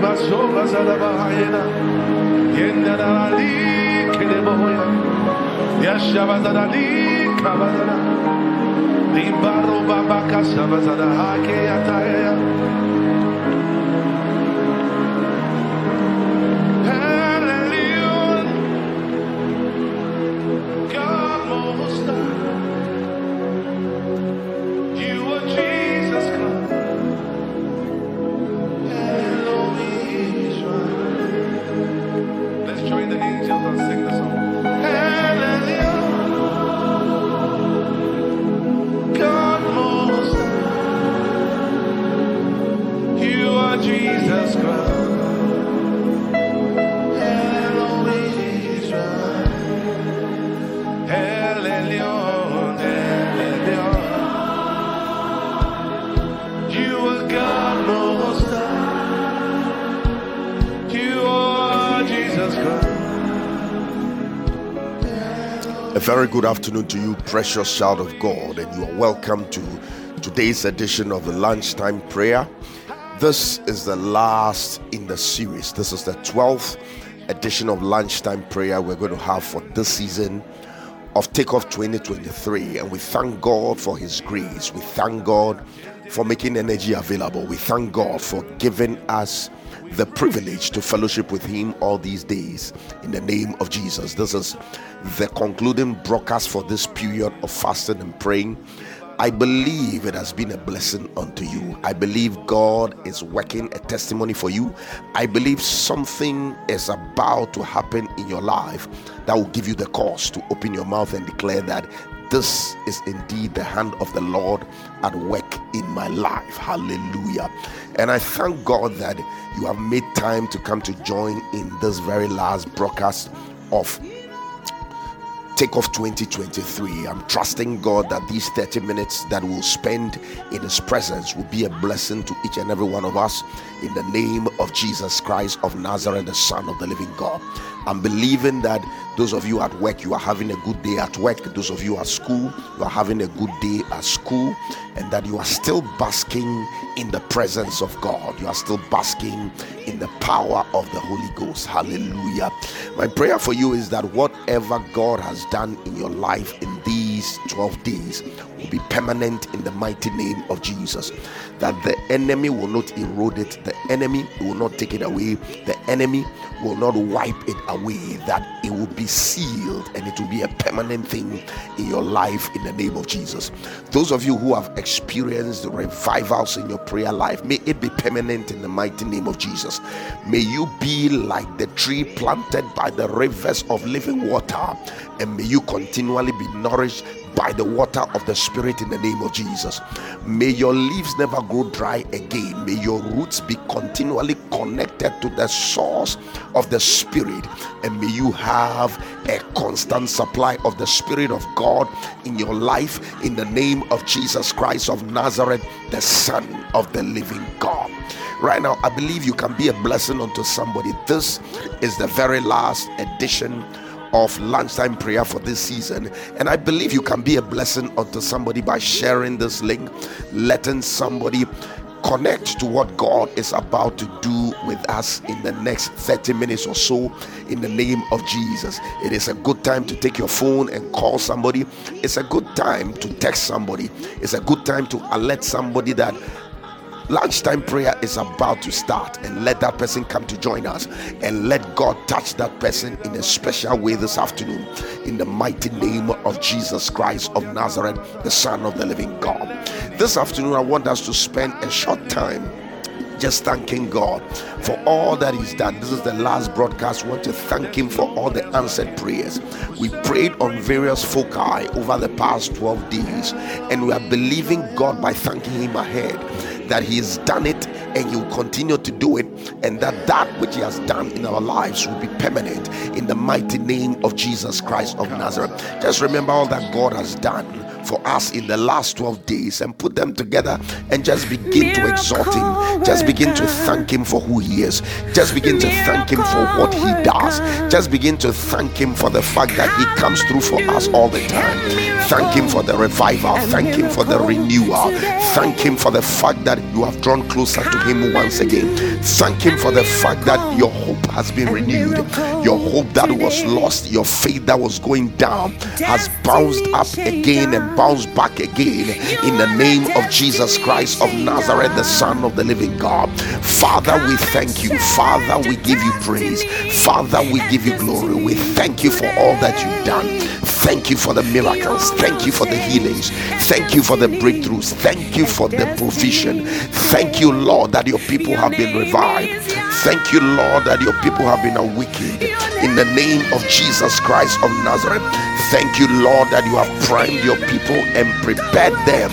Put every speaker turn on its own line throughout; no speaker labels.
Iba soba zadaba hayena. Yenda da li keleboya. Yashaba zadali kabadana. Limbaro baba kasaba zadahake ataya.
Good afternoon to you, precious child of God, and you are welcome to today's edition of the Lunchtime Prayer. This is the last in the series. This is the 12th edition of Lunchtime Prayer we're going to have for this season of Takeoff 2023. And we thank God for His grace. We thank God for making energy available. We thank God for giving us the privilege to fellowship with Him all these days in the name of Jesus. This is the concluding broadcast for this period of fasting and praying. I believe it has been a blessing unto you. I believe God is working a testimony for you. I believe something is about to happen in your life that will give you the cause to open your mouth and declare that this is indeed the hand of the Lord at work in my life. Hallelujah. And I thank God that you have made time to come to join in this very last broadcast of Takeoff 2023. I'm trusting God that these 30 minutes that we'll spend in His presence will be a blessing to each and every one of us in the name of Jesus Christ of Nazareth, the Son of the living God. I'm believing that those of you at work, you are having a good day at work. Those of you at school, you are having a good day at school, and that you are still basking in the presence of God. You are still basking in the power of the Holy Ghost. Hallelujah. My prayer for you is that whatever God has done in your life in these 12 days be permanent in the mighty name of Jesus. That the enemy will not erode it, the enemy will not take it away, the enemy will not wipe it away, that it will be sealed and it will be a permanent thing in your life in the name of Jesus. Those of you who have experienced revivals in your prayer life, may it be permanent in the mighty name of Jesus. May you be like the tree planted by the rivers of living water, and may you continually be nourished by the water of the Spirit in the name of Jesus. May your leaves never grow dry again. May your roots be continually connected to the source of the Spirit, and may you have a constant supply of the Spirit of God in your life in the name of Jesus Christ of Nazareth, the Son of the living God. Right now, I believe you can be a blessing unto somebody. This is the very last edition of lunchtime prayer for this season. And I believe you can be a blessing unto somebody by sharing this link, letting somebody connect to what God is about to do with us in the next 30 minutes or so in the name of Jesus. It is a good time to take your phone and call somebody. It's a good time to text somebody. It's a good time to alert somebody that lunchtime prayer is about to start and let that person come to join us and let God touch that person in a special way this afternoon in the mighty name of Jesus Christ of Nazareth, the Son of the living God. This afternoon, I want us to spend a short time just thanking God for all that He's done. This is the last broadcast. We want to thank Him for all the answered prayers. We prayed on various foci over the past 12 days, and we are believing God by thanking Him ahead that He has done it and He will continue to do it, and that that which He has done in our lives will be permanent in the mighty name of Jesus Christ of Nazareth. Just remember all that God has done for us in the last 12 days and put them together and just begin to exalt Him. Just begin to thank Him for who He is. Just begin to thank Him for what He does. Just begin to thank Him for the fact that He comes through for us all the time. Thank Him for the revival. Thank Him for the renewal. Thank Him for the fact that you have drawn closer to Him once again. Thank Him for the fact that your hope has been renewed. Your hope that was lost, your faith that was going down, has bounced up again and bounced back again in the name of Jesus Christ of Nazareth, the Son of the living God. Father, we thank you. Father, we give you praise. Father, we give you glory. We thank you for all that you've done. Thank you for the miracles. Thank you for the healings. Thank you for the breakthroughs. Thank you for the provision. Thank you, Lord, that your people have been revived. Thank you, Lord, that your people have been awakened in the name of Jesus Christ of Nazareth. Thank you, Lord, that you have primed your people and prepare them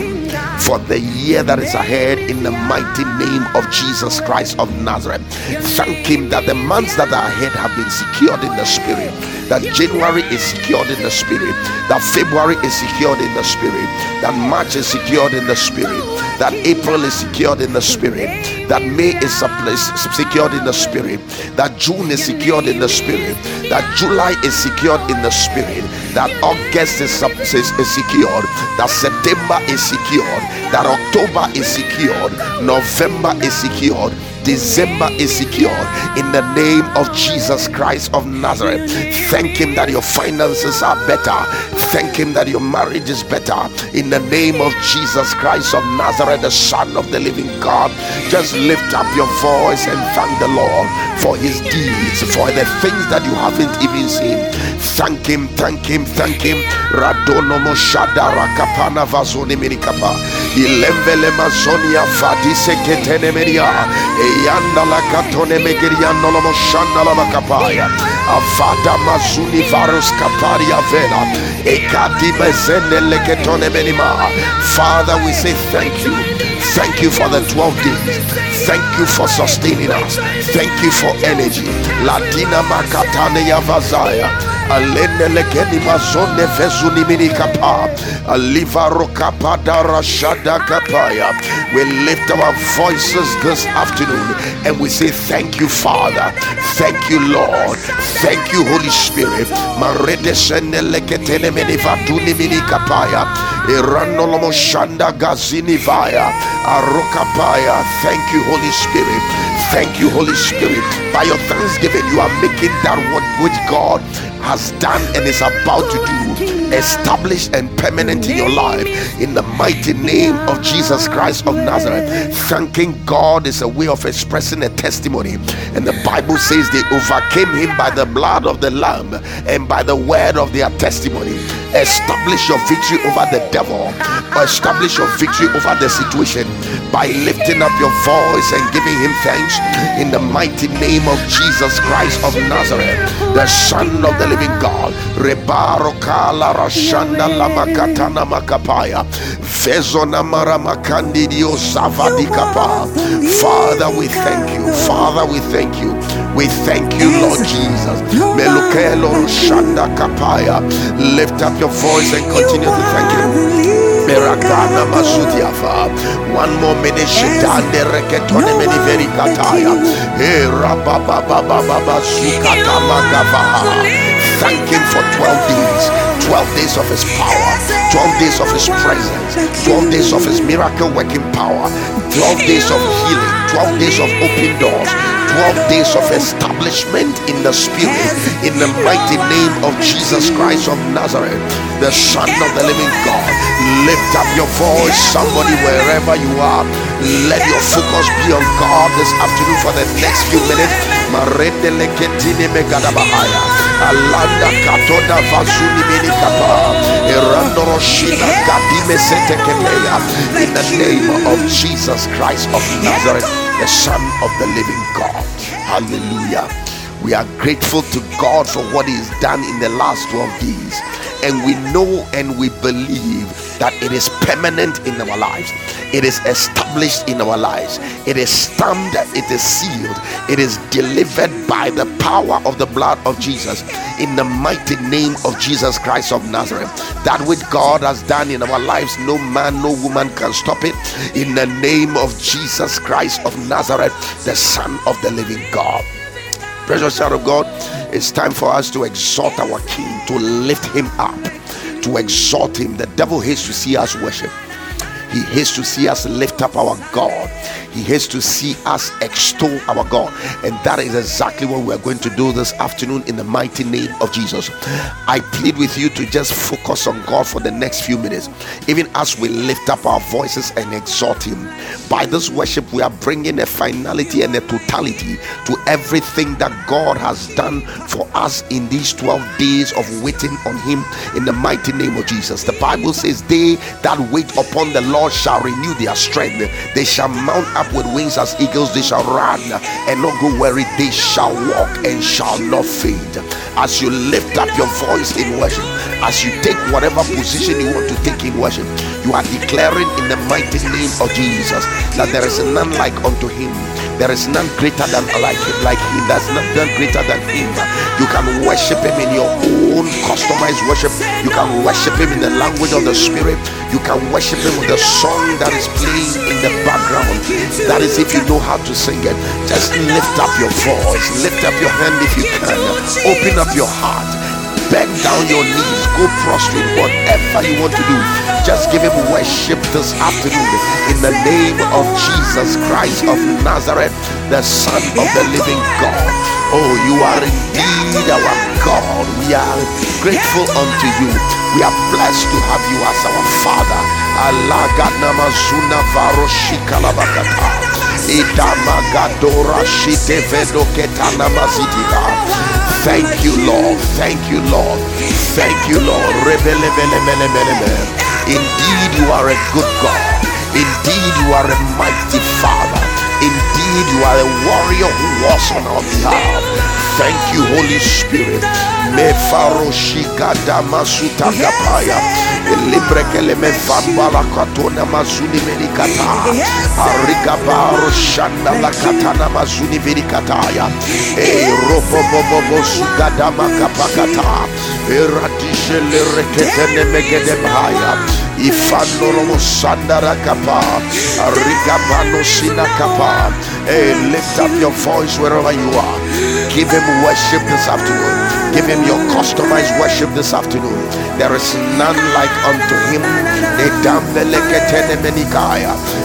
for the year that is ahead in the mighty name of Jesus Christ of Nazareth. Thank Him that the months that are ahead have been secured in the Spirit, that January is secured in the Spirit, that February is secured in the Spirit, that March is secured in the Spirit, that April is secured in the Spirit, that May is secured in the Spirit, that June is secured in the Spirit, that July is secured in the Spirit, that August is, is, is secured, that September is secured, that October is secured, November is secured, December is secured in the name of Jesus Christ of Nazareth. Thank Him that your finances are better. Thank Him that your marriage is better in the name of Jesus Christ of Nazareth, the Son of the living God. Just lift up your voice and thank the Lord for His deeds, for the things that you haven't even seen. Thank Him, thank Him, thank Him. Radonomo Shadara Kapana Vazoni Minikapa. Ilemvele Mazonia Fadise Ketenemeria. Eyanda la Katone Megiriano Lomo Shanda la Makapaya. Avada Mazuni. Ekati Leketone. Father, we say thank you. Thank you for the 12 days. Thank you for sustaining us. Thank you for energy. Latina Makatane Yavazaya. Alene lekeni mazone vezuni mini kapa. Alivaro kapada rashada kapaya. We lift our voices this afternoon and we say thank you, Father. Thank you, Lord. Thank you, Holy Spirit. Marede sene leketene mini vatuni mini kapaya. Irano lomo shanda gazini vaya. Arokapaya. Thank you, Holy Spirit. Thank you, Holy Spirit. By your thanksgiving, you are making that what which God has done and is about to do established and permanent in your life. In the mighty name of Jesus Christ of Nazareth. Thanking God is a way of expressing a testimony, and the Bible says they overcame him by the blood of the Lamb and by the word of their testimony. Establish your victory over the devil, establish your victory over the situation by lifting up your voice and giving him thanks. In the mighty name of Jesus Christ of Nazareth, the Son of the living God. Rebaro kala rashanda lamakatana makapaya. Vezona maramakandidio zavadikapa. Father, we thank you. Father, we thank you. We thank you, Lord Jesus. Melukelo shanda kapaya. Lift up your voice and continue to thank him. Merakana Masutiafa. One more minute, Shitande Reketone Meniveri Kataya. Hey, eh, Rabababa Sukata Magavaha. Thank Him for 12 days. 12 days of His power, 12 days of His presence, 12 days of His miracle working power, 12 days of healing, 12 days of open doors, 12 days of establishment in the Spirit, in the mighty name of Jesus Christ of Nazareth, the Son of the living God. Lift up your voice, somebody, wherever you are. Let your focus be on God this afternoon for the next few minutes. Megadabahaya. Alanda katoda. In the name of Jesus Christ of Nazareth, the Son of the living God. Hallelujah. We are grateful to God for what He has done in the last 12 days. And we know and we believe that it is permanent in our lives. It is established in our lives. It is stamped, it is sealed, it is delivered by the power of the blood of Jesus in the mighty name of Jesus Christ of Nazareth. That which God has done in our lives, no man, no woman can stop it. In the name of Jesus Christ of Nazareth, the Son of the living God. Precious child of God, it's time for us to exalt our King, to lift him up, to exalt him. The devil hates to see us worship. He hates to see us lift up our God. He hates to see us extol our God. And that is exactly what we're going to do this afternoon in the mighty name of Jesus. I plead with you to just focus on God for the next few minutes, even as we lift up our voices and exalt Him. By this worship, we are bringing a finality and a totality to everything that God has done for us in these 12 days of waiting on Him in the mighty name of Jesus. The Bible says, They that wait upon the Lord Lord shall renew their strength. They shall mount up with wings as eagles. They shall run and not go weary. They shall walk and shall not faint. As you lift up your voice in worship, as you take whatever position you want to take in worship, you are declaring in the mighty name of Jesus that there is none like unto him. There is none greater than like him, like him. There's none greater than him. You can worship him in your own customized worship. You can worship him in the language of the spirit. You can worship him with the song that is playing in the background. That is if you know how to sing it. Just lift up your voice, lift up your hand if you can, open up your heart, bend down your knees, go prostrate, whatever you want to do. Just give him worship this afternoon in the name of Jesus Christ of Nazareth, the Son of the living God. Oh, you are indeed our God. We are grateful unto you. We are blessed to have you as our Father. Alaga namazuna varoshikalabakata. Thank you, Lord. Thank you, Lord. Thank you, Lord. Indeed, you are a good God. Indeed, you are a mighty Father. Indeed, you are a warrior who was on our behalf. Thank you, Holy Spirit. Me faroshika damasuta kapaya. Librekele me fambala katona mazuni melikata. Arika baro shanda la katana mazuni melikataya. E robo bobo bo sugadama kapakata. Eradishe le reketene megede bahaya. Ifandoro sandara kapa. Arika bano sina kapa. Hey, lift up your voice wherever you are. Give him worship this afternoon. Give him your customized worship this afternoon. There is none like unto him.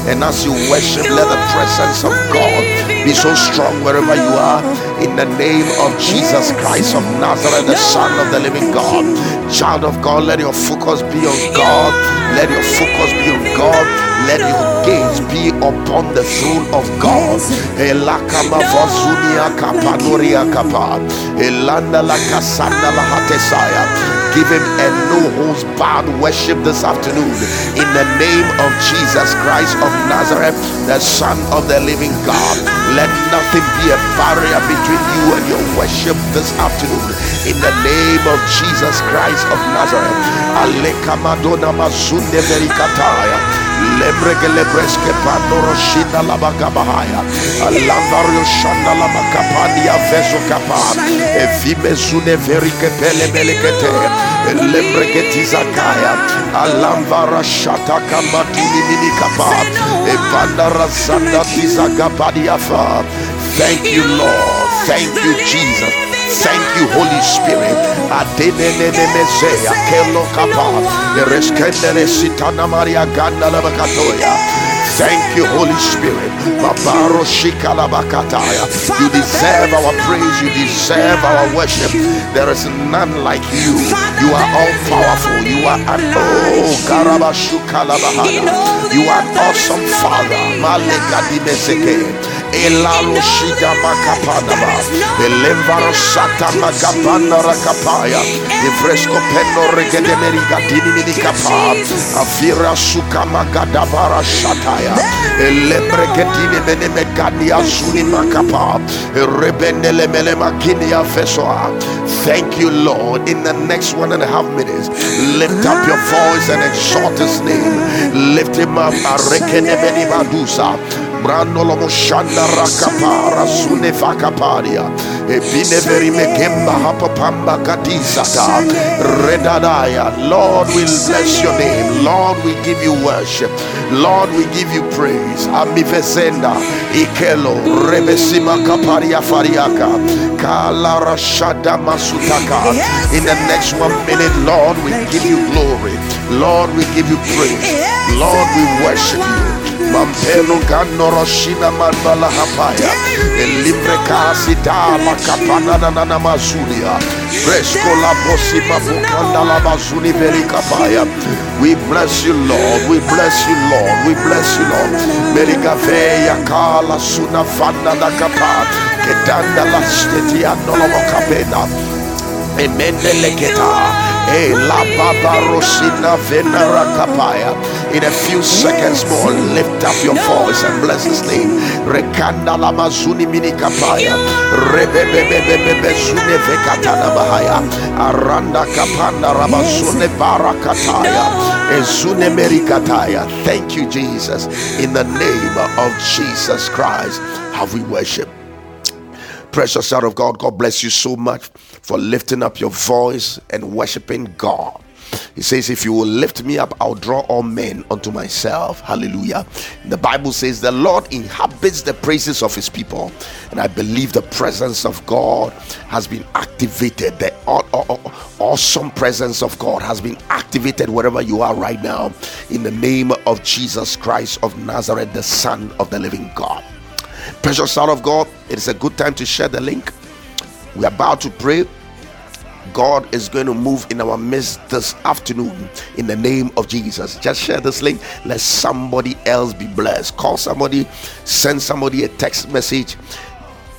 And as you worship, let the presence of God be so strong wherever you are. In the name of Jesus Christ of Nazareth, the Son of the living God. Child of God, let your focus be on God. Let your focus be on God. Let your gaze be upon the throne of God. Elakama vazunia kapanoria kapa. Elanda la kasanda la hatesaya. Give him a no holds barred worship this afternoon in the name of Jesus Christ of Nazareth, the Son of the living God. Let nothing be a barrier between you and your worship this afternoon in the name of Jesus Christ of Nazareth. Thank you, Lord. Thank you, Jesus. Thank you, Holy Spirit. Thank you, Holy Spirit. You deserve our praise. You deserve our worship. There is none like you. You are all powerful. You are an oh. You are awesome Father. Elalo shida makapanaba. Elembaro sata makapanda rakapaya. Ifresco pendo regedemeri gatini minikapa. Afira suka magadabara shataya. Suni Makapa, Rebendele Melemakinia Fesoa. Thank you, Lord. In the next one and a half minutes, lift up your voice and exalt his name. Lift him up. Rakapara Hapapamba Kadisata. Redadaya. Lord, we bless your name. Lord, we give you worship. Lord, we give you praise. Amivesenda. Ikelo. Rebesima Kaparia Fariaka. Kala Rashada Masutaka. In the next one minute, Lord, we give you glory. Lord, we give you praise. Lord, we worship you. Mampelo gano roshina mandala hapaya. Elibre kasi dala kapana na na na mazulia. Fresco la posima bukanda la bazuni veri kapaya. We bless you, Lord. We bless you, Lord. We bless you, Lord. Merika veya kala suna fanda da kapa. Kedanda la steti andolo kapena. Emendeleketa. Hey, Eh, kapaya. In a few seconds more, lift up your voice and bless his name. Rekanda la mazuni mini kapaya. Rebebebebebe sune vekatana bahaya. Aranda kapanda rabasune barakataya. Ezune merikataya. Thank you, Jesus. In the name of Jesus Christ, have we worship. Precious child of God, God bless you so much for lifting up your voice and worshiping God. He says, If you will lift me up, I'll draw all men unto myself. Hallelujah. The Bible says, The Lord inhabits the praises of his people. And I believe the presence of God has been activated. The awesome presence of God has been activated wherever you are right now. In the name of Jesus Christ of Nazareth, the Son of the living God. Precious child of God, it is a good time to share the link. We're about to pray. God is going to move in our midst this afternoon in the name of Jesus. Just share this link. Let somebody else be blessed. Call somebody, send somebody a text message,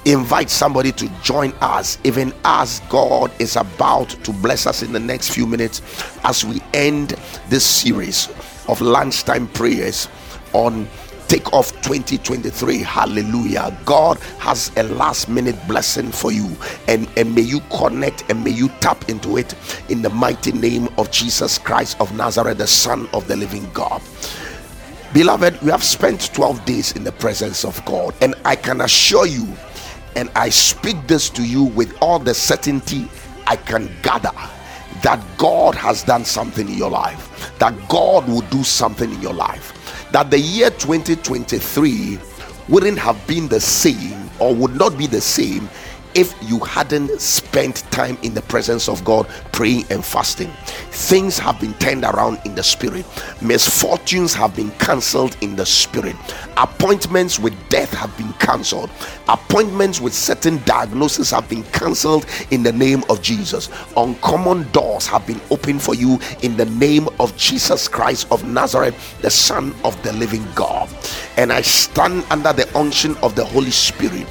invite somebody to join us, even as God is about to bless us in the next few minutes as we end this series of lunchtime prayers on take off 2023 hallelujah. God has a last minute blessing for you and and may you connect and may you tap into it in the mighty name of jesus christ of nazareth the son of the living god. Beloved we have spent 12 days in the presence of god and i can assure you and i speak this to you with all the certainty i can gather that god has done something in your life that god will do something in your life that the year 2023 wouldn't have been the same or would not be the same if you hadn't spent time in the presence of God praying and fasting. Things have been turned around in the spirit, misfortunes have been cancelled in the spirit, appointments with death have been cancelled, appointments with certain diagnoses have been cancelled in the name of Jesus. Uncommon doors have been opened for you in the name of Jesus Christ of Nazareth, the Son of the living God. And I stand under the unction of the Holy Spirit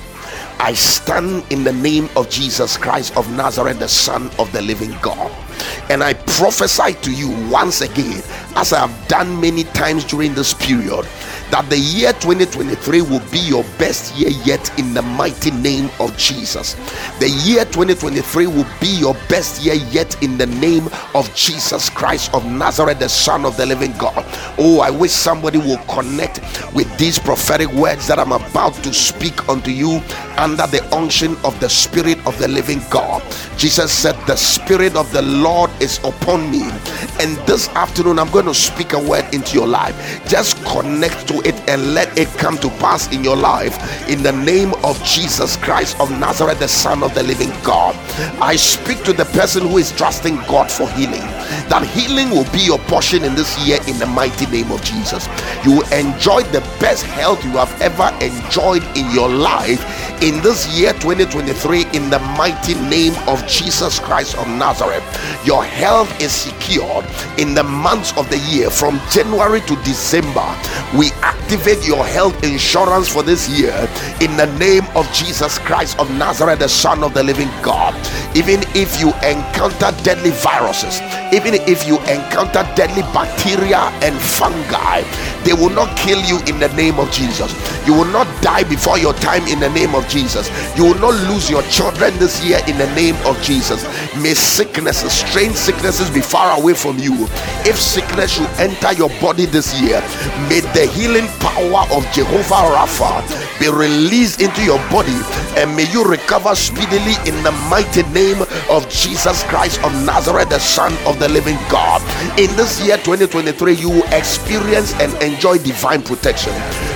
I stand in the name of Jesus Christ of Nazareth, the Son of the living God. And I prophesy to you once again, as I have done many times during this period, that the year 2023 will be your best year yet in the mighty name of Jesus. The year 2023 will be your best year yet in the name of Jesus Christ of Nazareth, the Son of the living God. Oh, I wish somebody will connect with these prophetic words that I'm about to speak unto you under the unction of the Spirit of the living God. Jesus said, The Spirit of the Lord is upon me. And this afternoon, I'm going to speak a word into your life. Just connect to it and let it come to pass in your life in the name of Jesus Christ of Nazareth, the Son of the living God. I speak to the person who is trusting God for healing, that healing will be your portion in this year in the mighty name of Jesus. You will enjoy the best health you have ever enjoyed in your life in this year 2023 in the mighty name of Jesus Christ of Nazareth. Your health is secured in the months of the year from January to December. We activate your health insurance for this year in the name of Jesus Christ of Nazareth, the Son of the living God. Even if you encounter deadly viruses, even if you encounter deadly bacteria and fungi, they will not kill you in the name of Jesus. You will not die before your time in the name of Jesus. You will not lose your children this year in the name of Jesus. May sicknesses, strange sicknesses be far away from you. If sickness should enter your body this year, may the healing power of Jehovah Rapha be released into your body and may you recover speedily in the mighty name of Jesus Christ of Nazareth, the Son of the living God. In this year 2023, you will experience and enjoy divine protection.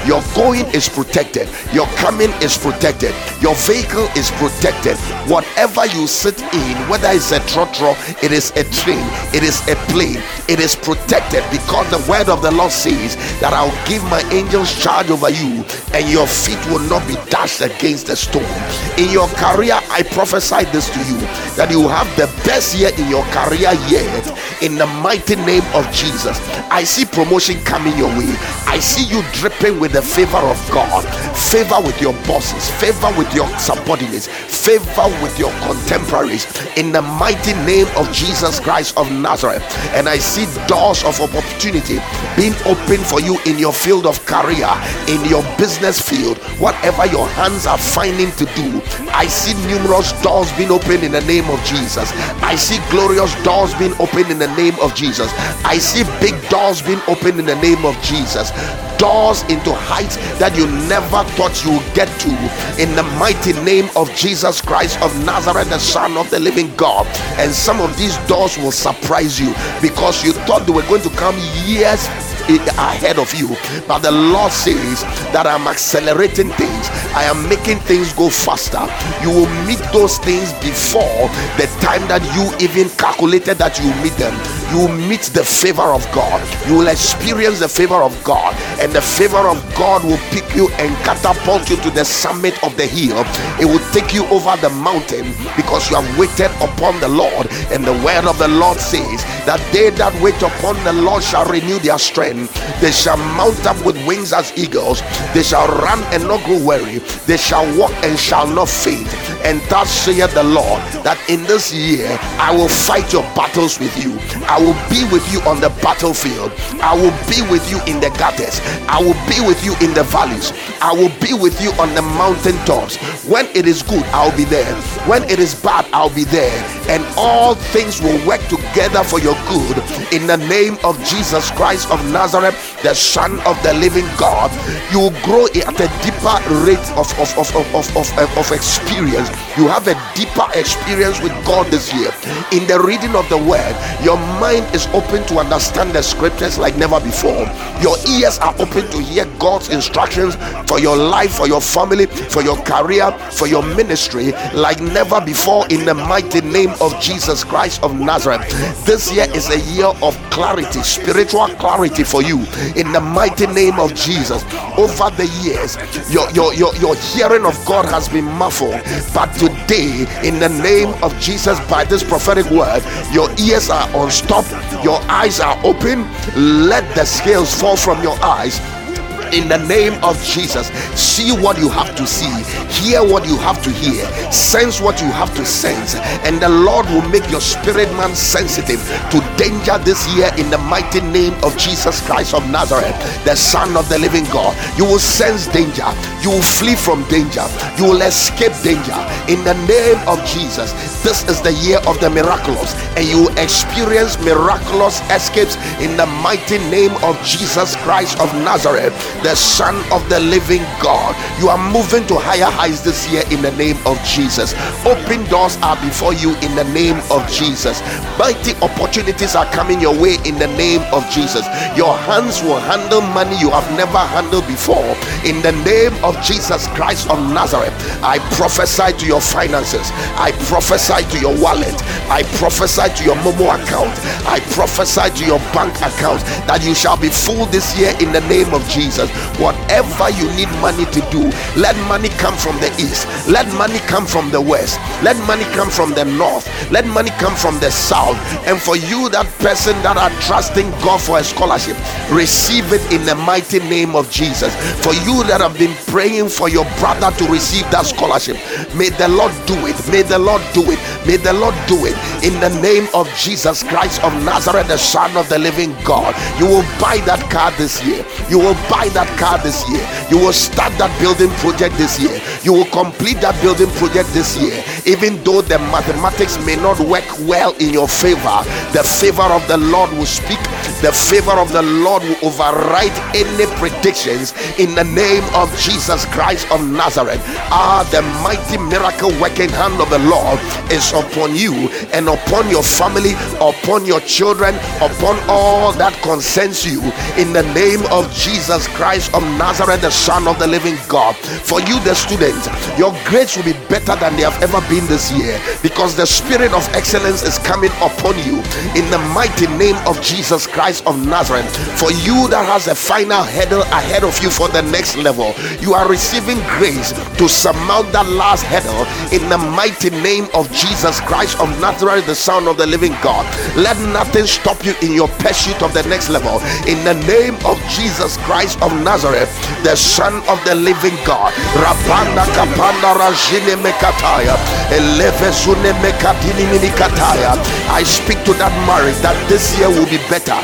Your going is protected, your coming is protected, your vehicle is protected. Whatever you sit in, whether it's a trotro, it is a train, it is a plane, it is protected because the word of the Lord says that I'll give my angels charge over you and your feet will not be dashed against a stone. In your career, I prophesy this to you that you have the best year in your career yet in the mighty name of Jesus. I see promotion coming your way. I see you dripping with the favor of God, favor with your bosses, favor with your subordinates, favor with your contemporaries in the mighty name of Jesus Christ of Nazareth. And I see doors of opportunity being opened for you in your field of career, in your business field, whatever your hands are finding to do. I see numerous doors being opened in the name of Jesus. I see glorious doors being opened in the name of Jesus. I see big doors being opened in the name of Jesus doors into heights that you never thought you would get to in the mighty name of Jesus Christ of Nazareth, the Son of the living God. And some of these doors will surprise you because you thought they were going to come years ahead of you. But the Lord says that I'm accelerating things, I am making things go faster. You will meet those things before the time that you even calculated that you meet them. You will meet the favor of God, you will experience the favor of God, and the favor of God will pick you and catapult you to the summit of the hill. It will take you over the mountain because you have waited upon the Lord, and the word of the Lord says that they that wait upon the Lord shall renew their strength they shall mount up with wings as eagles. They shall run and not grow weary. They shall walk and shall not faint. And thus saith the Lord that in this year I will fight your battles with you. I will be with you on the battlefield. I will be with you in the gutters. I will be with you in the valleys. I will be with you on the mountain tops. When it is good, I'll be there. When it is bad, I'll be there. And all things will work together for your good in the name of Jesus Christ of Nazareth. The Son of the living God, you grow at a deeper rate of, of, of, of, of, of experience. You have a deeper experience with God this year. In the reading of the word, your mind is open to understand the scriptures like never before. Your ears are open to hear God's instructions for your life, for your family, for your career, for your ministry like never before in the mighty name of Jesus Christ of Nazareth. This year is a year of clarity, spiritual clarity for you in the mighty name of Jesus. Over the years, your, your, your, your hearing of God has been muffled, but today, in the name of Jesus, by this prophetic word, your ears are unstopped, your eyes are open. Let the scales fall from your eyes in the name of Jesus. See what you have to see, hear what you have to hear, sense what you have to sense, and the Lord will make your spirit man sensitive to danger this year in the mighty name of Jesus Christ of Nazareth, the Son of the living God. You will sense danger, you will flee from danger, you will escape danger in the name of Jesus. This is the year of the miraculous, and you will experience miraculous escapes in the mighty name of Jesus Christ of Nazareth the Son of the living God. You are moving to higher heights this year in the name of Jesus. Open doors are before you in the name of Jesus. Mighty opportunities are coming your way in the name of Jesus. Your hands will handle money you have never handled before in the name of Jesus Christ of Nazareth. I prophesy to your finances, I prophesy to your wallet, I prophesy to your Momo account, I prophesy to your bank account that you shall be full this year in the name of Jesus. Jesus. Whatever you need money to do, let money come from the east, let money come from the west, let money come from the north, let money come from the south. And for you, that person that are trusting God for a scholarship, receive it in the mighty name of Jesus. For you that have been praying for your brother to receive that scholarship, may the Lord do it. May the Lord do it. May the Lord do it in the name of Jesus Christ of Nazareth, the Son of the living God. You will buy that car this year. You will buy that car this year. You will start that building project this year. You will complete that building project this year. Even though the mathematics may not work well in your favor, the favor of the Lord will speak. The favor of the Lord will override any predictions in the name of Jesus Christ of Nazareth. Ah, the mighty miracle working hand of the Lord is upon you and upon your family, upon your children, upon all that concerns you in the name of Jesus Christ of Nazareth, the Son of the living God. For you, the student, your grades will be better than they have ever been this year because the spirit of excellence is coming upon you in the mighty name of Jesus Christ of Nazareth. For you that has a final hurdle ahead of you for the next level, you are receiving grace to surmount that last hurdle in the mighty name of Jesus Christ of Nazareth, the Son of the living God. Let nothing stop you in your pursuit of the next level. In the name of Jesus Christ of Nazareth, the Son of the living God. Kapanda rajine mekataya. Mekatini minikataya. I speak to that marriage that this year will be better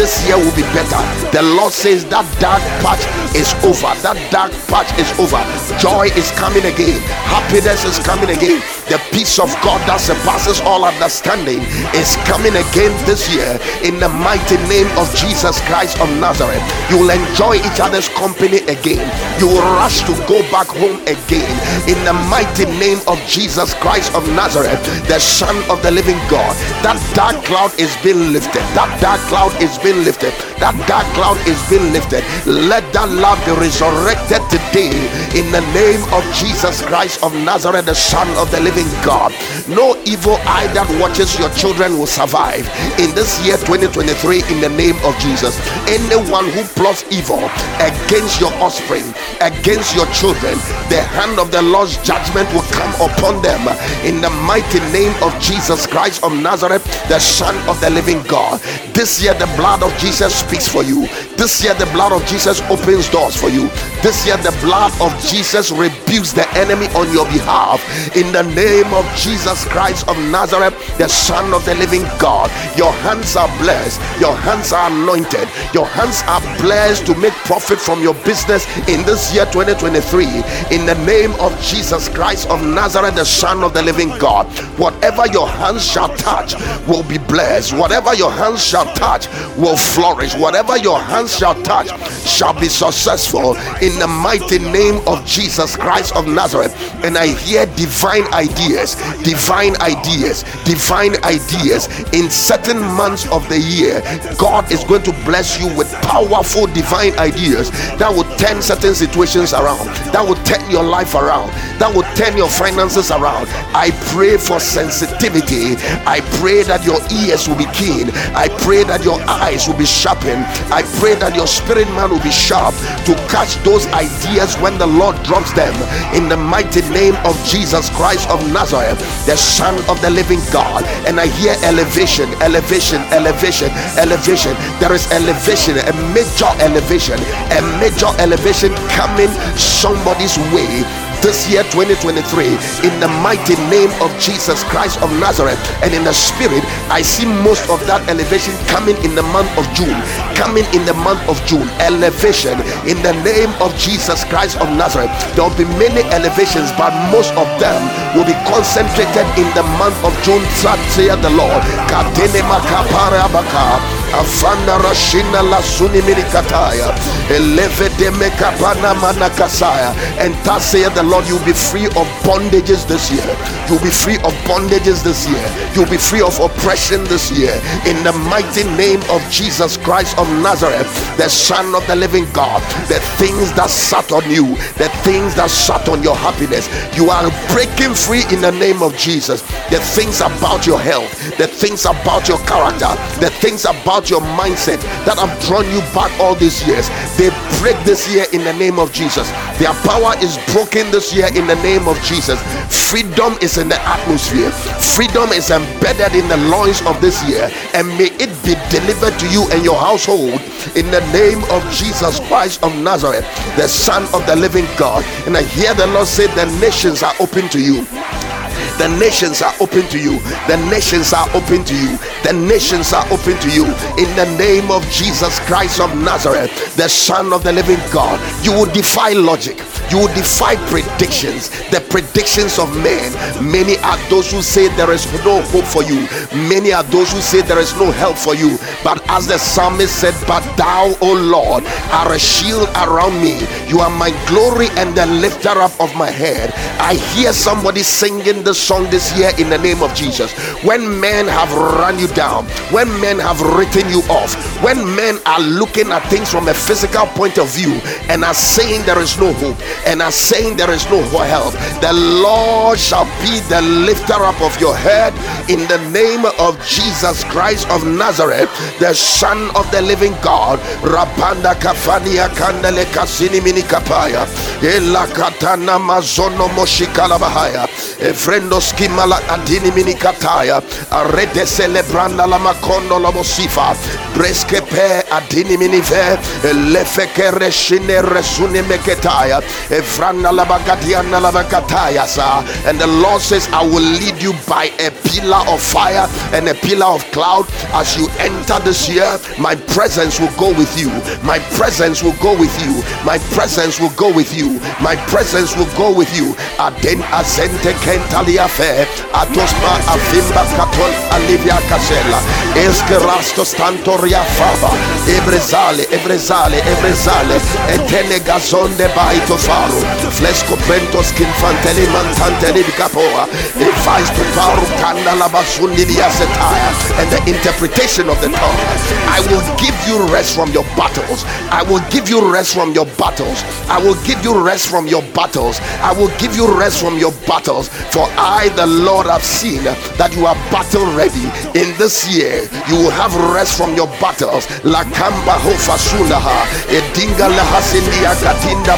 this year will be better. The Lord says that dark patch is over. That dark patch is over. Joy is coming again. Happiness is coming again. The peace of God that surpasses all understanding is coming again this year in the mighty name of Jesus Christ of Nazareth. You will enjoy each other's company again. You will rush to go back home again in the mighty name of Jesus Christ of Nazareth, the Son of the living God. That dark cloud is being lifted. That dark cloud is being lifted. That dark cloud is being lifted. Let that love be resurrected today in the name of Jesus Christ of Nazareth, the Son of the living God. No evil eye that watches your children will survive in this year 2023 in the name of Jesus. Anyone who plots evil against your offspring, against your children, the hand of the Lord's judgment will come upon them in the mighty name of Jesus Christ of Nazareth, the Son of the living God. This year, the blood of Jesus speaks for you. This year, the blood of Jesus opens doors for you. This year, the blood of Jesus rebukes the enemy on your behalf. In the name of Jesus Christ of Nazareth, the Son of the living God, your hands are blessed, your hands are anointed, your hands are blessed to make profit from your business in this year 2023. In the name of Jesus Christ of Nazareth, the Son of the living God, whatever your hands shall touch will be blessed, whatever your hands shall touch will flourish, whatever your hands shall touch shall be successful in the mighty name of Jesus Christ of Nazareth. And I hear divine ideas, divine ideas, divine ideas in certain months of the year. God is going to bless you with powerful divine ideas that will turn certain situations around, that will turn your life around, that will turn your finances around. I pray for sensitivity. I pray that your ears will be keen. I pray that your eyes will be sharpened. I pray that your spirit man will be sharp to catch those ideas when the Lord drops them in the mighty name of Jesus Christ of Nazareth, the Son of the living God. And I hear elevation, elevation, elevation, elevation. There is elevation, a major elevation, a major elevation coming somebody's way this year 2023 in the mighty name of Jesus Christ of Nazareth and in the spirit I see most of that elevation coming in the month of June coming in the month of June. Elevation in the name of Jesus Christ of Nazareth. There will be many elevations but most of them will be concentrated in the month of June saith the Lord afanda rashina la suni minikataya eleve de mekapana manakasaya. And thus saith the Lord you'll be free of bondages this year. You'll be free of bondages this year. You'll be free of oppression this year. In the mighty name of Jesus Christ of Nazareth the son of the living God the things that sat on you the things that sat on your happiness you are breaking free in the name of Jesus. The things about your health the things about your character the things about your mindset that have drawn you back all these years, they break this year in the name of Jesus. Their power is broken this year in the name of Jesus. Freedom is in the atmosphere, freedom is embedded in the loins of this year, and may it be delivered to you and your household in the name of Jesus Christ of Nazareth, the Son of the living God. And I hear the Lord say, The nations are open to you. The nations are open to you. The nations are open to you. The nations are open to you. In the name of Jesus Christ of Nazareth, the Son of the living God, you will defy logic. You defy predictions, the predictions of men. Many are those who say there is no hope for you. Many are those who say there is no help for you. But as the psalmist said, But thou, O Lord, are a shield around me. You are my glory and the lifter up of my head. I hear somebody singing this song this year in the name of Jesus. When men have run you down, when men have written you off, when men are looking at things from a physical point of view and are saying there is no hope and are saying there is no help, the Lord shall be the lifter up of your head in the name of Jesus Christ of Nazareth, the Son of the living God. Rapanda kafania kandele kasini mini kapaya. Ela katana mazono moshikala bahaya. Efrendo skimala adini mini kataya arede celebranda la makondo la mosifa breske pe adini mini ve lefe ke reshine resune meketaya and the Lord says I will lead you by a pillar of fire and a pillar of cloud. As you enter this year my presence will go with you. My presence will go with you. My presence will go with you. My presence will go with you. Stantoria faba. Ebrezale ebrezale ebrezale. Etene gazon de baito faro flesco pentos kinfanteli mantanteli di capoa e to faru kanda la basundi di asetaya and the interpretation of the tongue I will give you rest from your battles. I will give you rest from your battles. I will give you rest from your battles. I will give you rest from your battles. For I the Lord have seen that you are battle ready. In this year. You will have rest from your battles. La kamba hofasulaha edinga lahasindia katinda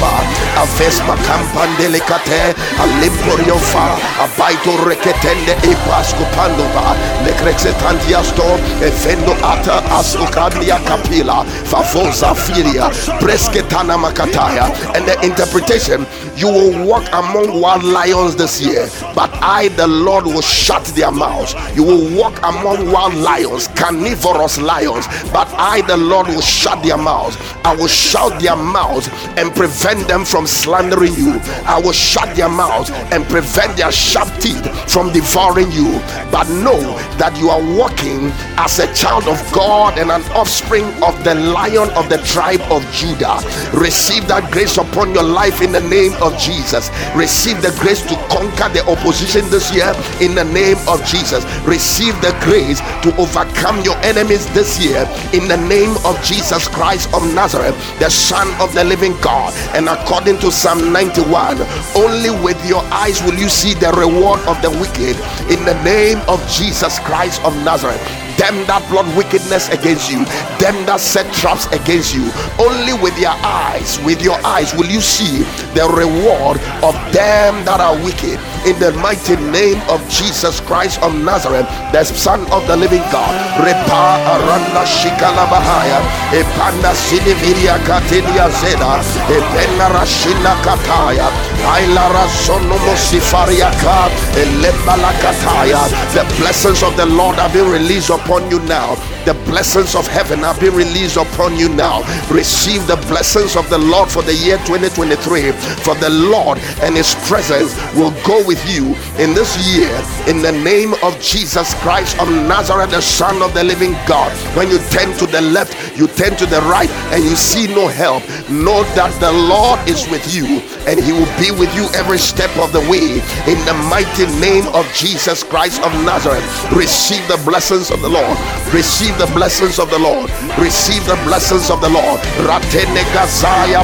bahaliofa avesma kampandele kate alimporiofa abaito reketende epasco pandova lekrexetantiasto efendo ata asukablia kapila favosa filia bresketana makataya and the interpretation you will walk among wild lions this year but I, the Lord, will shut their mouths. You will walk among wild lions, carnivorous lions, but I, the Lord, will shut their mouths. I will shut their mouths and prevent them from slandering you. I will shut their mouths and prevent their sharp teeth from devouring you. But know that you are walking as a child of God and an offspring of the lion of the tribe of Judah. Receive that grace upon your life in the name of Jesus. Receive the grace to conquer the opposition this year in the name of Jesus. Receive the grace to overcome your enemies this year in the name of Jesus Christ of Nazareth, the Son of the living God. And according to Psalm 91, only with your eyes will you see the reward of the wicked. In the name of Jesus Christ of Nazareth them that plot wickedness against you, them that set traps against you. Only with your eyes, with your eyes, will you see the reward of them that are wicked. In the mighty name of Jesus Christ of Nazareth, the Son of the Living God. Repa aranda shikala bahaya, epanda siniviria katilia zeda, epena rashina kataya, ailara sonomo sifaria ka, elebala kataya. The blessings of the Lord have been released upon upon you now. The blessings of heaven are being released upon you now. Receive the blessings of the Lord for the year 2023. For the Lord and His presence will go with you in this year in the name of Jesus Christ of Nazareth, the Son of the living God. When you turn to the left, you turn to the right, and you see no help, know that the Lord is with you and He will be with you every step of the way. In the mighty name of Jesus Christ of Nazareth, receive the blessings of the Lord. Receive the blessings of the Lord. Receive the blessings of the Lord. Ratene Gazaya.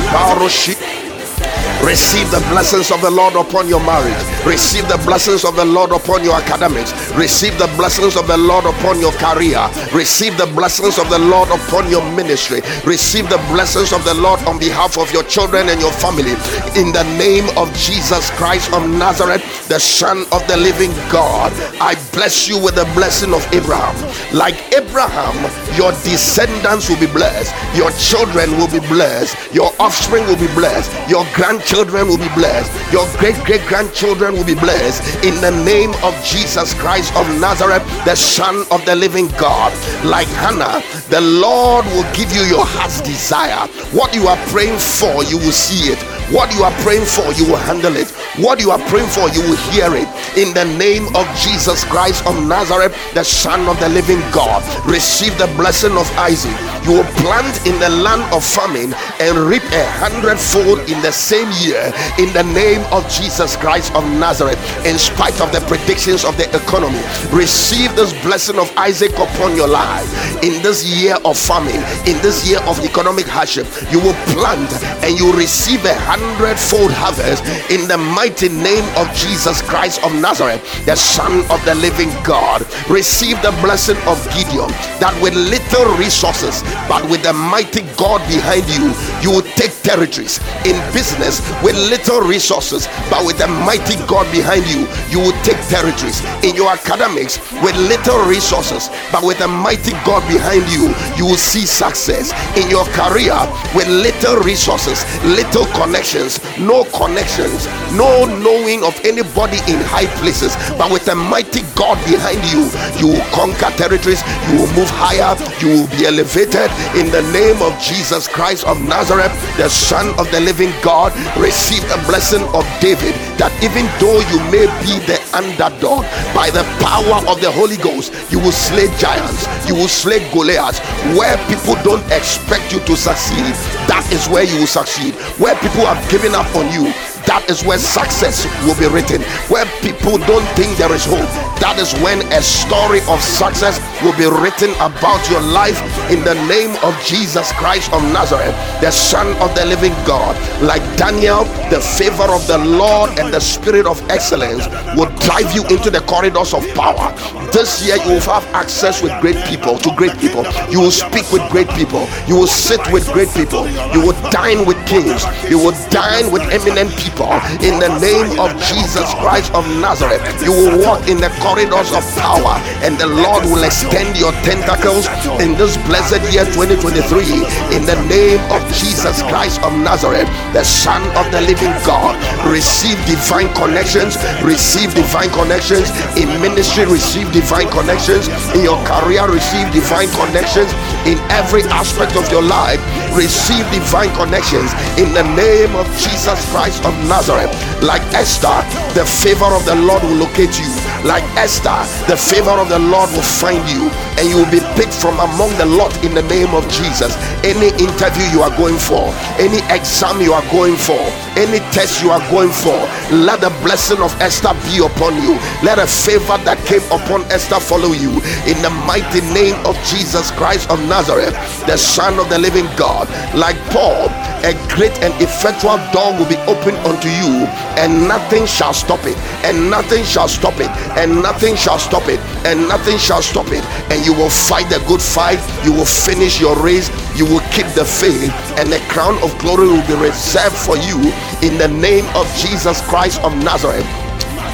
Receive the blessings of the Lord upon your marriage. Receive the blessings of the Lord upon your academics. Receive the blessings of the Lord upon your career. Receive the blessings of the Lord upon your ministry. Receive the blessings of the Lord on behalf of your children and your family. In the name of Jesus Christ of Nazareth, the Son of the living God, I bless you with the blessing of Abraham. Like Abraham, your descendants will be blessed, your children will be blessed, your offspring will be blessed, your grandchildren will be blessed, your great great grandchildren will be blessed. In the name of Jesus Christ of Nazareth, the Son of the living God. Like Hannah, the Lord will give you your heart's desire. What you are praying for, you will see it. What you are praying for, you will handle it. What you are praying for, you will hear it. In the name of Jesus Christ of Nazareth, the Son of the living God, receive the blessing of Isaac. You will plant in the land of famine and reap a hundredfold in the same year. In the name of Jesus Christ of Nazareth, in spite of the predictions of the economy, receive this blessing of Isaac upon your life. In this year of famine, in this year of economic hardship, you will plant and you receive a hundredfold harvest in the mighty name of Jesus Christ of Nazareth, the Son of the living God. Receive the blessing of Gideon that with little resources, but with the mighty God behind you, you will take territories in business with little resources, but with the mighty God behind you, you will take territories in your academics with little resources, but with the mighty God behind you, you will see success in your career with little resources, little connections, no connections, no knowing of anybody in high places, but with a mighty God behind you, you will conquer territories, you will move higher, you will be elevated in the name of Jesus Christ of Nazareth, the Son of the living God. Receive the blessing of David that even though you may be the underdog, by the power of the Holy Ghost, you will slay giants, you will slay Goliaths where people don't expect you to succeed. That is where you will succeed. Where people have given up on you, that is where success will be written. Where people don't think there is hope, that is when a story of success will be written about your life in the name of Jesus Christ of Nazareth, the Son of the living God. Like Daniel, the favor of the Lord and the spirit of excellence will drive you into the corridors of power. This year, you will have access with great people, to great people. You will speak with great people. You will sit with great people. You will dine with kings. You will dine with eminent people in the name of Jesus Christ of Nazareth. You will walk in the corridors of power, and the Lord will extend your tentacles in this blessed year 2023 in the name of Jesus Christ of Nazareth, the Son of the living God. Receive divine connections, receive divine connections in ministry, receive divine connections in your career, receive divine connections in every aspect of your life. Receive divine connections in the name of Jesus Christ of Nazareth. Like Esther, the favor of the Lord will locate you. Like Esther, the favor of the Lord will find you, and you will be picked from among the lot in the name of Jesus. Any interview you are going for, any exam you are going for, any test you are going for, let the blessing of Esther be upon you. Let a favor that came upon Esther follow you in the mighty name of Jesus Christ of Nazareth, the Son of the living God. Like Paul, a great and effectual door will be opened unto you, and nothing shall stop it, and nothing shall stop it, and nothing shall stop it, and nothing shall stop it. And you will fight the good fight, you will finish your race, you will keep the faith, and the crown of glory will be reserved for you in the name of Jesus Christ of Nazareth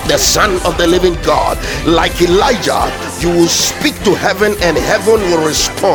the Son of the living God. Like Elijah, you will speak to heaven and heaven will respond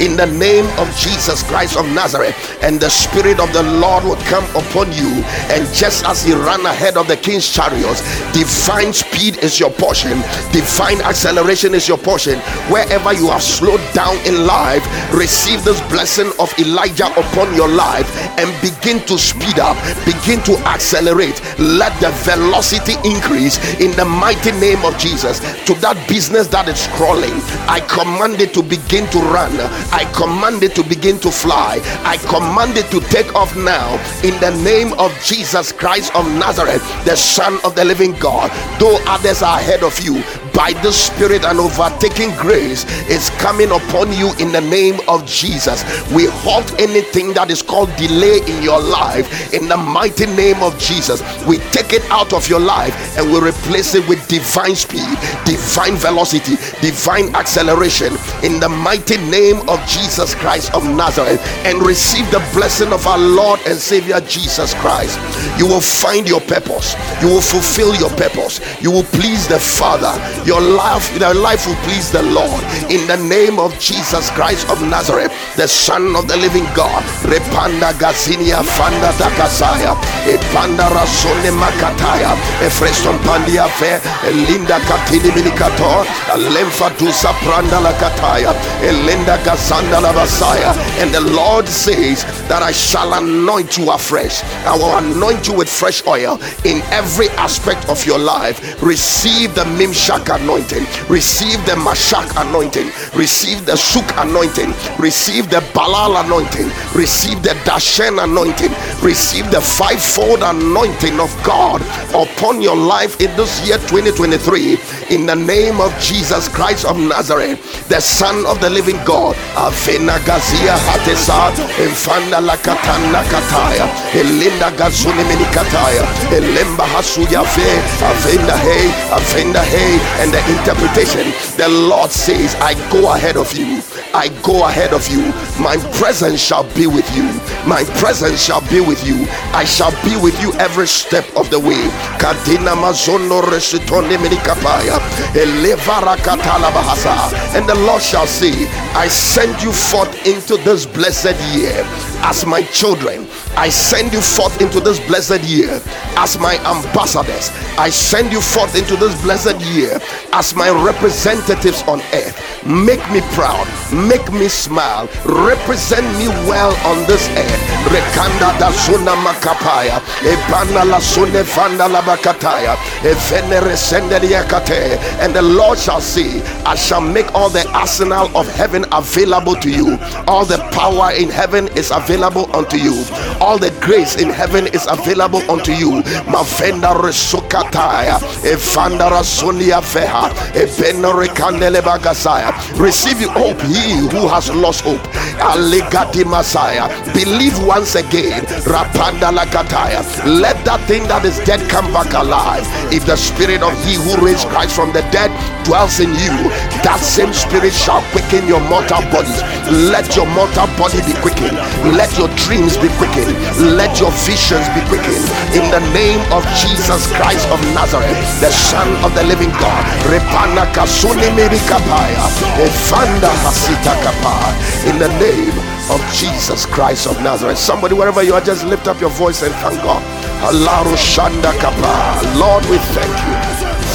in the name of Jesus Christ of Nazareth. And the Spirit of the Lord will come upon you. And just as He ran ahead of the king's chariots, divine speed is your portion, divine acceleration is your portion. Wherever you have slowed down in life, receive this blessing of Elijah upon your life and begin to speed up, begin to accelerate. Let the velocity increase in the mighty name of Jesus. To that business that is crawling, I command it to begin to run. I command it to begin to fly. I command it to take off now in the name of Jesus Christ of Nazareth, the Son of the living God. Though others are ahead of you, by the Spirit and overtaking grace is coming upon you in the name of Jesus. We halt anything that is called delay in your life in the mighty name of Jesus. We take it out of your life and we replace it with divine speed, divine velocity, divine acceleration in the mighty name of Jesus Christ of Nazareth and receive the blessing of our Lord and Savior Jesus Christ. You will find your purpose, you will fulfill your purpose, you will please the Father. Your life, your life will please the Lord in the name of Jesus Christ of Nazareth, the Son of the Living God. Repanda Gazinia Fanda Dakasaya, Epanda Rasone Makataya, Efreston Pandia Fe, Linda Katini Milikator, Lemfa Dusa Pranda Lakataya, Elinda Gazanda Lavasaya. And the Lord says that I shall anoint you afresh. I will anoint you with fresh oil in every aspect of your life. Receive the Mimshak anointing, receive the Mashak anointing, receive the Suk anointing, receive the Balal anointing, receive the Dashen anointing, receive the fivefold anointing of God upon your life in this year 2023 in the name of Jesus Christ of Nazareth, the Son of the living God. Avena Gazia Hatesa, Infanda Lakatana Kataya, Elinda Gazuni Minikataya, Elemba Hasuya Fe, Avenda Hey, Avenda Hey, and the interpretation the Lord says, I go ahead of you. I go ahead of you. My presence shall be with you. My presence shall be with you. I shall be with you every step of the way. And the Lord shall say, I send you forth into this blessed year as my children. I send you forth into this blessed year as my ambassadors. I send you forth into this blessed year as my representatives on earth. Make me proud, make me smile, represent me well on this earth. Rekanda da suna makapaya, ebana la sune fanda la bakataya, evenere senderiakate. And the Lord shall say, I shall make all the arsenal of heaven available to you. All the power in heaven is available unto you. All the grace in heaven is available unto you. Mavenda resukataya, evanda rasunia feha, ebenore kandele bagasaya. Receive hope, he who has lost hope. Aligati Messiah. Believe once again. Rapanda Lakataya. Let that thing that is dead come back alive. If the spirit of he who raised Christ from the dead dwells in you, that same spirit shall quicken your mortal bodies. Let your mortal body be quickened. Let your dreams be quickened. Let your visions be quickened. In the name of Jesus Christ of Nazareth, the Son of the living God. Repana Hasita. In the name of Jesus Christ of Nazareth. Somebody, wherever you are, just lift up your voice and thank God. Lord, we thank you.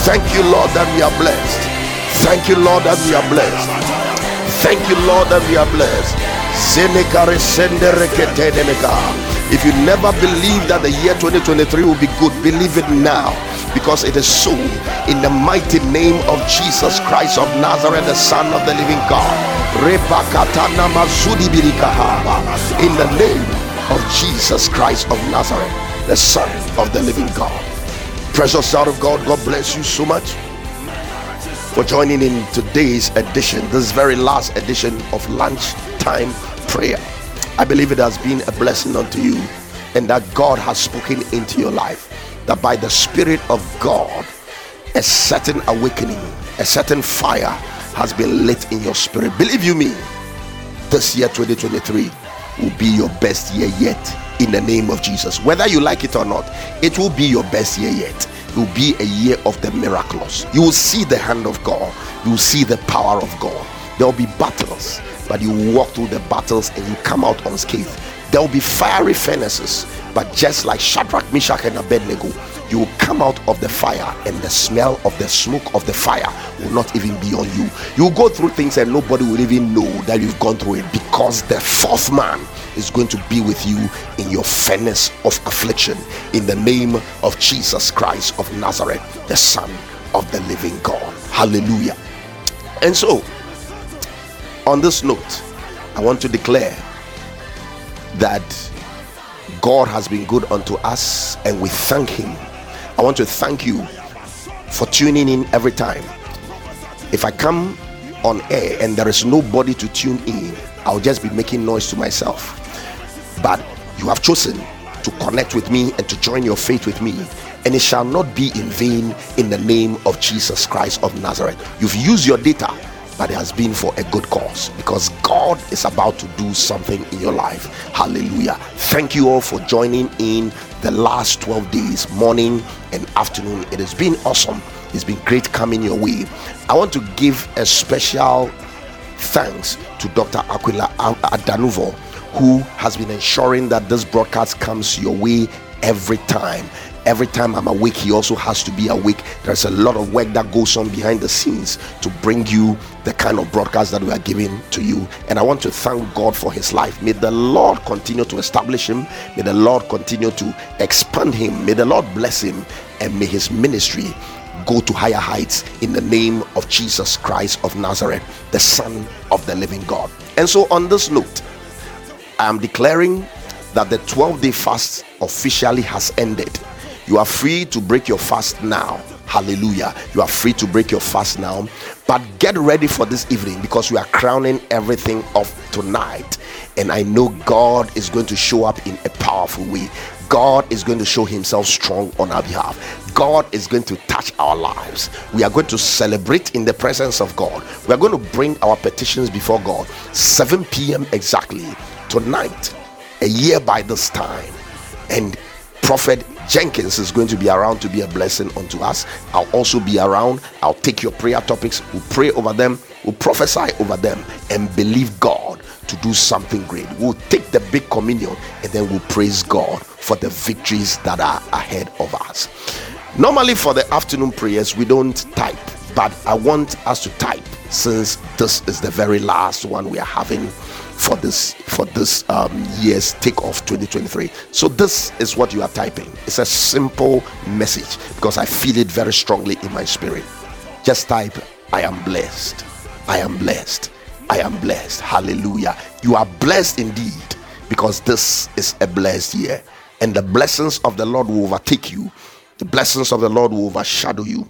Thank you, Lord, that we are blessed. Thank you, Lord, that we are blessed. Thank you, Lord, that we are blessed. If you never believe that the year 2023 will be good, believe it now because it is so in the mighty name of Jesus Christ of Nazareth, the Son of the living God. In the name of Jesus Christ of Nazareth, the Son of the living God. Precious child of God, God bless you so much for joining in today's edition, this very last edition of lunchtime prayer. I believe it has been a blessing unto you and that God has spoken into your life. That by the Spirit of God, a certain awakening, a certain fire has been lit in your spirit. Believe you me, this year 2023 will be your best year yet in the name of Jesus. Whether you like it or not, it will be your best year yet. It will be a year of the miracles. You will see the hand of God, you will see the power of God. There will be battles, but you will walk through the battles and you come out unscathed. There will be fiery furnaces, but just like Shadrach, Meshach, and Abednego, you will come out of the fire, and the smell of the smoke of the fire will not even be on you. You will go through things, and nobody will even know that you've gone through it because the fourth man is going to be with you in your furnace of affliction in the name of Jesus Christ of Nazareth, the Son of the living God. Hallelujah. And so, on this note, I want to declare that God has been good unto us and we thank Him. I want to thank you for tuning in every time. If I come on air and there is nobody to tune in, I'll just be making noise to myself. But you have chosen to connect with me and to join your faith with me, and it shall not be in vain in the name of Jesus Christ of Nazareth. You've used your data, but it has been for a good cause because God is about to do something in your life. Hallelujah. Thank you all for joining in the last 12 days, morning and afternoon. It has been awesome. It's been great coming your way. I want to give a special thanks to Dr. Aquila Adanuvo, who has been ensuring that this broadcast comes your way every time. Every time I'm awake, he also has to be awake. There's a lot of work that goes on behind the scenes to bring you the kind of broadcast that we are giving to you. And I want to thank God for his life. May the Lord continue to establish him. May the Lord continue to expand him. May the Lord bless him. And may his ministry go to higher heights in the name of Jesus Christ of Nazareth, the Son of the living God. And so, on this note, I am declaring that the 12 day fast officially has ended. You are free to break your fast now. Hallelujah. You are free to break your fast now. But get ready for this evening because we are crowning everything off tonight. And I know God is going to show up in a powerful way. God is going to show himself strong on our behalf. God is going to touch our lives. We are going to celebrate in the presence of God. We are going to bring our petitions before God 7 p.m. exactly tonight, a year by this time. And Prophet Jenkins is going to be around to be a blessing unto us. I'll also be around. I'll take your prayer topics. We'll pray over them. We'll prophesy over them and believe God to do something great. We'll take the big communion and then we'll praise God for the victories that are ahead of us. Normally, for the afternoon prayers, we don't type, but I want us to type since this is the very last one we are having for this for this um, year's takeoff 2023 so this is what you are typing it's a simple message because i feel it very strongly in my spirit just type i am blessed i am blessed I am blessed. Hallelujah. You are blessed indeed because this is a blessed year. And the blessings of the Lord will overtake you, the blessings of the Lord will overshadow you.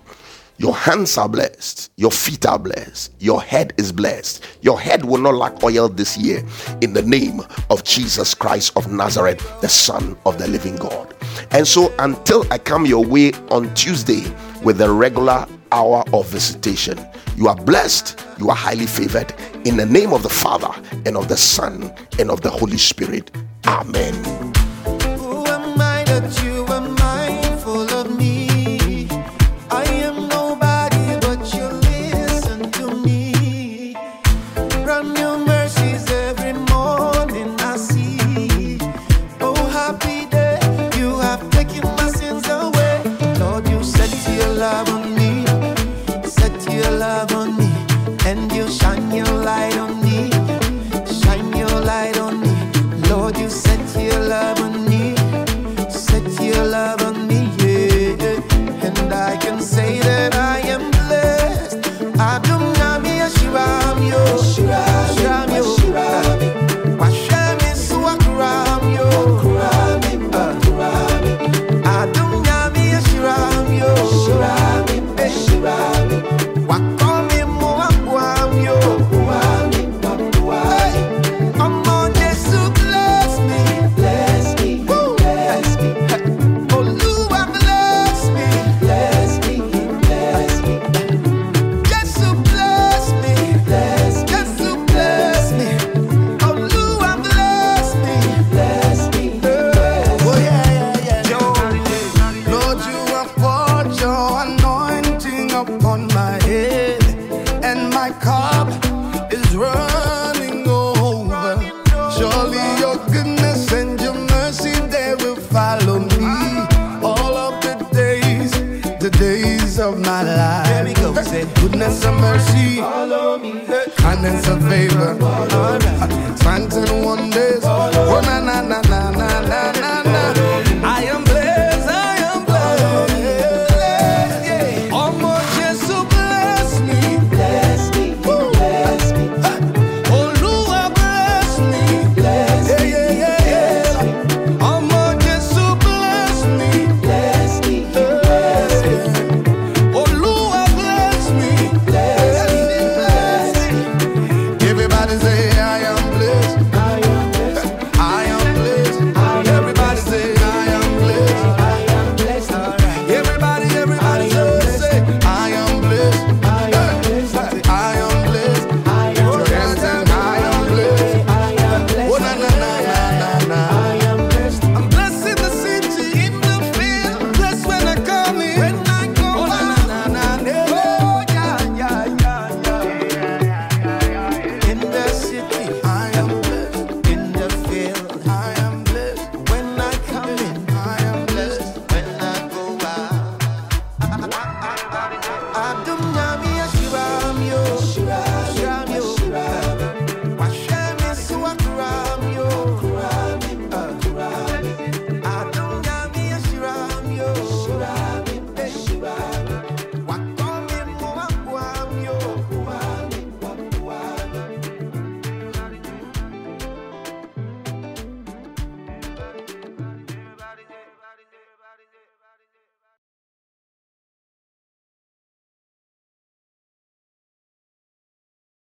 Your hands are blessed. Your feet are blessed. Your head is blessed. Your head will not lack oil this year in the name of Jesus Christ of Nazareth, the Son of the living God. And so, until I come your way on Tuesday with the regular hour of visitation. You are blessed, you are highly favored in the name of the Father and of the Son and of the Holy Spirit. Amen.
Goodness